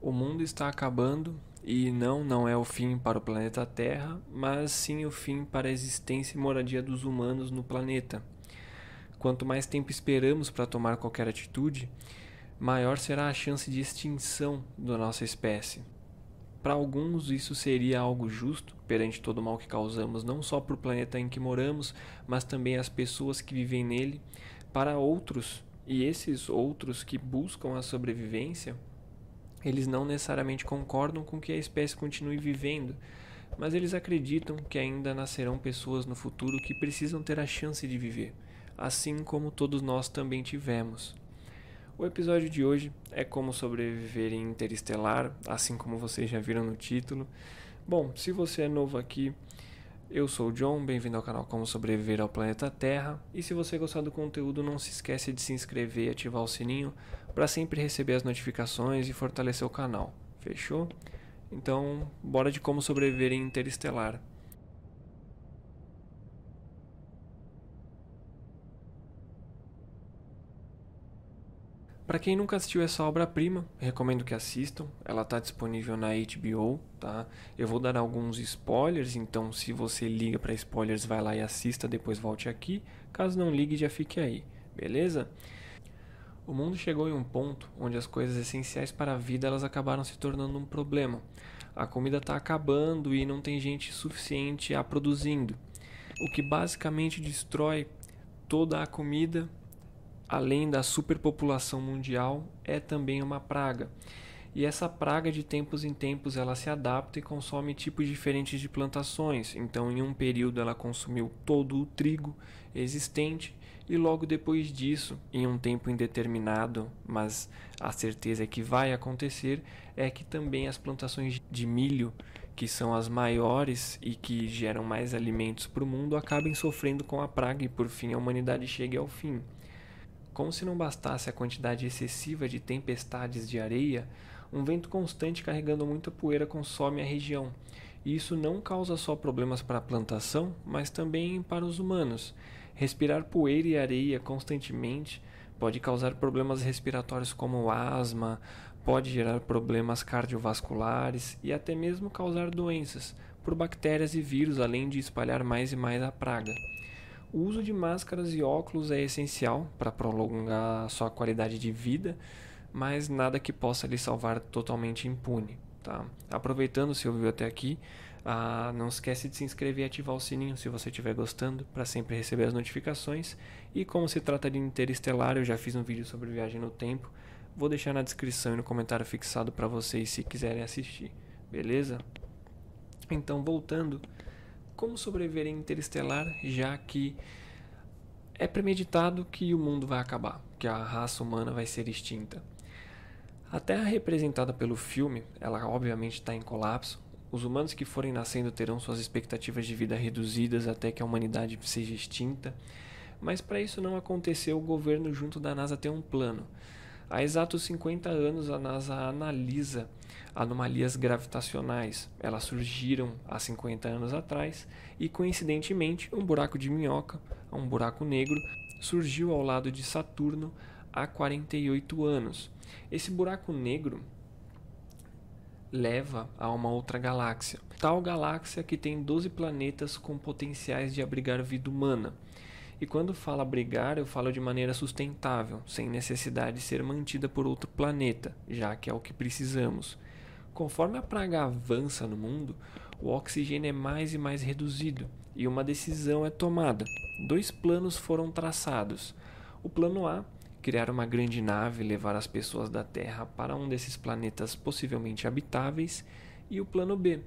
O mundo está acabando e não, não é o fim para o planeta Terra, mas sim o fim para a existência e moradia dos humanos no planeta. Quanto mais tempo esperamos para tomar qualquer atitude, maior será a chance de extinção da nossa espécie. Para alguns, isso seria algo justo perante todo o mal que causamos, não só para o planeta em que moramos, mas também as pessoas que vivem nele. Para outros, e esses outros que buscam a sobrevivência, eles não necessariamente concordam com que a espécie continue vivendo, mas eles acreditam que ainda nascerão pessoas no futuro que precisam ter a chance de viver, assim como todos nós também tivemos. O episódio de hoje é como sobreviver em Interestelar, assim como vocês já viram no título. Bom, se você é novo aqui, eu sou o John, bem-vindo ao canal Como Sobreviver ao Planeta Terra. E se você gostar do conteúdo, não se esquece de se inscrever e ativar o sininho para sempre receber as notificações e fortalecer o canal. Fechou? Então, bora de como sobreviver em Interestelar. Para quem nunca assistiu essa obra-prima, recomendo que assistam. Ela está disponível na HBO, tá? Eu vou dar alguns spoilers, então se você liga para spoilers, vai lá e assista, depois volte aqui. Caso não ligue, já fique aí, beleza? O mundo chegou em um ponto onde as coisas essenciais para a vida elas acabaram se tornando um problema. A comida está acabando e não tem gente suficiente a produzindo, o que basicamente destrói toda a comida além da superpopulação mundial, é também uma praga. E essa praga de tempos em tempos ela se adapta e consome tipos diferentes de plantações. Então, em um período ela consumiu todo o trigo existente e logo depois disso, em um tempo indeterminado, mas a certeza é que vai acontecer, é que também as plantações de milho, que são as maiores e que geram mais alimentos para o mundo, acabem sofrendo com a praga e por fim a humanidade chegue ao fim. Como se não bastasse a quantidade excessiva de tempestades de areia, um vento constante carregando muita poeira consome a região. E isso não causa só problemas para a plantação, mas também para os humanos. Respirar poeira e areia constantemente pode causar problemas respiratórios como asma, pode gerar problemas cardiovasculares e até mesmo causar doenças por bactérias e vírus, além de espalhar mais e mais a praga. O uso de máscaras e óculos é essencial para prolongar sua qualidade de vida, mas nada que possa lhe salvar totalmente impune. Tá? Aproveitando se ouviu até aqui, ah, não esquece de se inscrever e ativar o sininho se você estiver gostando para sempre receber as notificações. E como se trata de interestelar, eu já fiz um vídeo sobre viagem no tempo. Vou deixar na descrição e no comentário fixado para vocês se quiserem assistir. Beleza? Então, voltando como sobreviver em Interestelar, já que é premeditado que o mundo vai acabar, que a raça humana vai ser extinta. A Terra representada pelo filme, ela obviamente está em colapso. Os humanos que forem nascendo terão suas expectativas de vida reduzidas até que a humanidade seja extinta. Mas para isso não acontecer, o governo junto da NASA tem um plano. Há exatos 50 anos, a NASA analisa anomalias gravitacionais. Elas surgiram há 50 anos atrás e, coincidentemente, um buraco de minhoca, um buraco negro, surgiu ao lado de Saturno há 48 anos. Esse buraco negro leva a uma outra galáxia. Tal galáxia que tem 12 planetas com potenciais de abrigar vida humana. E quando falo abrigar, eu falo de maneira sustentável, sem necessidade de ser mantida por outro planeta, já que é o que precisamos. Conforme a praga avança no mundo, o oxigênio é mais e mais reduzido e uma decisão é tomada. Dois planos foram traçados. O plano A, criar uma grande nave e levar as pessoas da Terra para um desses planetas possivelmente habitáveis, e o plano B,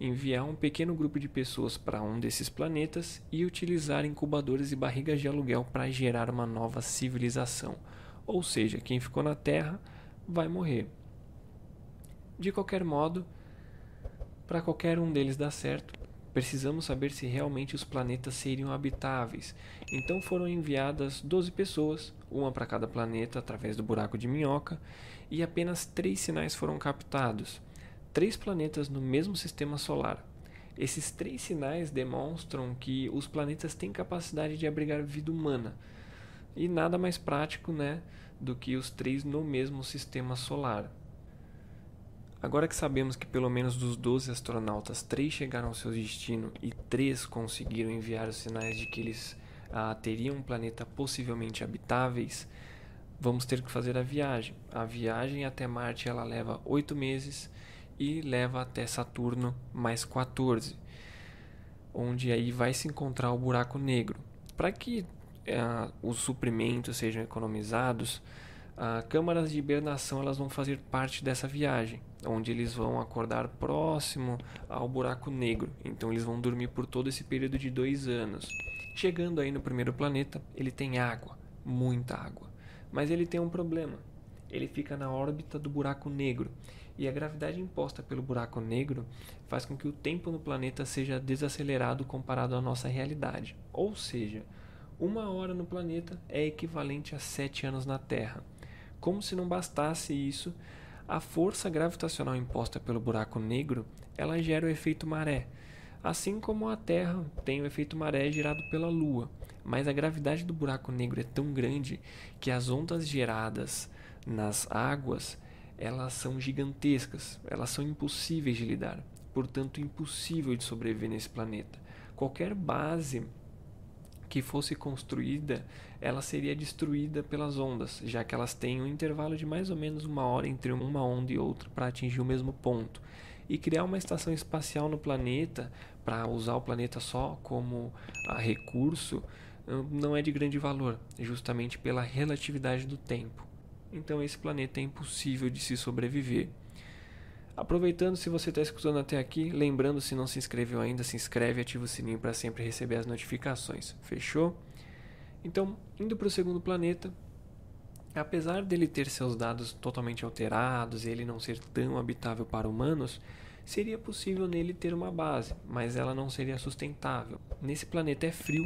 enviar um pequeno grupo de pessoas para um desses planetas e utilizar incubadores e barrigas de aluguel para gerar uma nova civilização. Ou seja, quem ficou na Terra vai morrer. De qualquer modo, para qualquer um deles dar certo, precisamos saber se realmente os planetas seriam habitáveis. Então foram enviadas 12 pessoas, uma para cada planeta através do buraco de minhoca, e apenas três sinais foram captados três planetas no mesmo sistema solar. Esses três sinais demonstram que os planetas têm capacidade de abrigar vida humana. E nada mais prático, né, do que os três no mesmo sistema solar. Agora que sabemos que pelo menos dos 12 astronautas, três chegaram ao seu destino e três conseguiram enviar os sinais de que eles ah, teriam um planeta possivelmente habitáveis, vamos ter que fazer a viagem. A viagem até Marte ela leva oito meses e leva até Saturno mais 14, onde aí vai se encontrar o buraco negro. Para que ah, os suprimentos sejam economizados, ah, câmaras de hibernação elas vão fazer parte dessa viagem, onde eles vão acordar próximo ao buraco negro. Então eles vão dormir por todo esse período de dois anos. Chegando aí no primeiro planeta, ele tem água, muita água. Mas ele tem um problema. Ele fica na órbita do buraco negro. E a gravidade imposta pelo buraco negro faz com que o tempo no planeta seja desacelerado comparado à nossa realidade. Ou seja, uma hora no planeta é equivalente a sete anos na Terra. Como se não bastasse isso, a força gravitacional imposta pelo buraco negro ela gera o efeito maré, assim como a Terra tem o efeito maré gerado pela Lua mas a gravidade do buraco negro é tão grande que as ondas geradas nas águas elas são gigantescas, elas são impossíveis de lidar, portanto impossível de sobreviver nesse planeta. Qualquer base que fosse construída, ela seria destruída pelas ondas, já que elas têm um intervalo de mais ou menos uma hora entre uma onda e outra para atingir o mesmo ponto. E criar uma estação espacial no planeta para usar o planeta só como recurso não é de grande valor, justamente pela relatividade do tempo. Então esse planeta é impossível de se sobreviver. Aproveitando, se você está escutando até aqui, lembrando se não se inscreveu ainda, se inscreve e ativa o sininho para sempre receber as notificações. Fechou? Então, indo para o segundo planeta, apesar dele ter seus dados totalmente alterados e ele não ser tão habitável para humanos, seria possível nele ter uma base, mas ela não seria sustentável. Nesse planeta é frio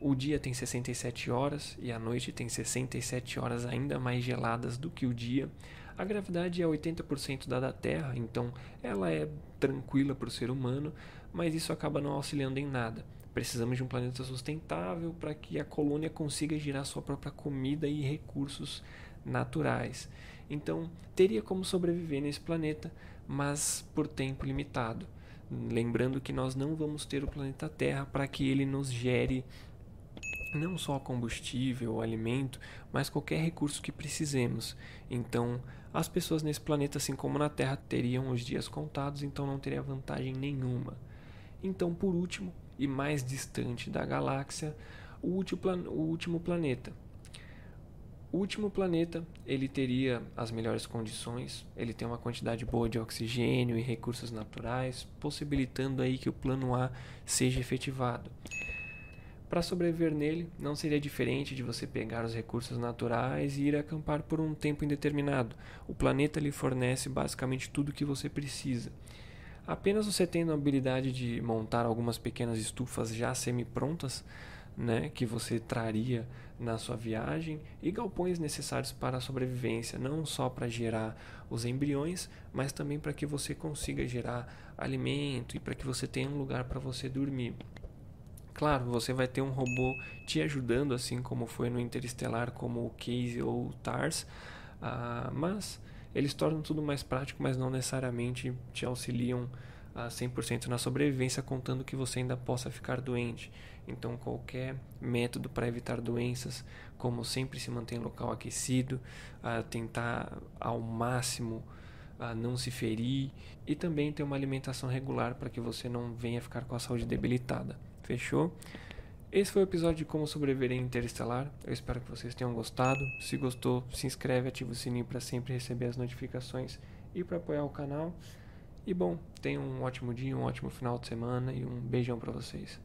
o dia tem 67 horas e a noite tem 67 horas ainda mais geladas do que o dia. A gravidade é 80% da da Terra, então ela é tranquila para o ser humano, mas isso acaba não auxiliando em nada. Precisamos de um planeta sustentável para que a colônia consiga girar sua própria comida e recursos naturais. Então, teria como sobreviver nesse planeta, mas por tempo limitado. Lembrando que nós não vamos ter o planeta Terra para que ele nos gere não só combustível, alimento, mas qualquer recurso que precisemos. Então, as pessoas nesse planeta, assim como na Terra, teriam os dias contados, então não teria vantagem nenhuma. Então, por último, e mais distante da galáxia, o último, planeta. O último planeta, ele teria as melhores condições, ele tem uma quantidade boa de oxigênio e recursos naturais, possibilitando aí que o plano A seja efetivado. Para sobreviver nele, não seria diferente de você pegar os recursos naturais e ir acampar por um tempo indeterminado. O planeta lhe fornece basicamente tudo o que você precisa. Apenas você tendo a habilidade de montar algumas pequenas estufas já semi-prontas, né, que você traria na sua viagem, e galpões necessários para a sobrevivência, não só para gerar os embriões, mas também para que você consiga gerar alimento e para que você tenha um lugar para você dormir. Claro, você vai ter um robô te ajudando, assim como foi no Interestelar, como o Case ou o TARS, uh, mas eles tornam tudo mais prático, mas não necessariamente te auxiliam a 100% na sobrevivência, contando que você ainda possa ficar doente. Então, qualquer método para evitar doenças, como sempre se manter em local aquecido, uh, tentar ao máximo a não se ferir e também ter uma alimentação regular para que você não venha ficar com a saúde debilitada. Fechou? Esse foi o episódio de como sobreviver em Interestelar. Eu espero que vocês tenham gostado. Se gostou, se inscreve, ativa o sininho para sempre receber as notificações e para apoiar o canal. E bom, tenham um ótimo dia, um ótimo final de semana e um beijão para vocês.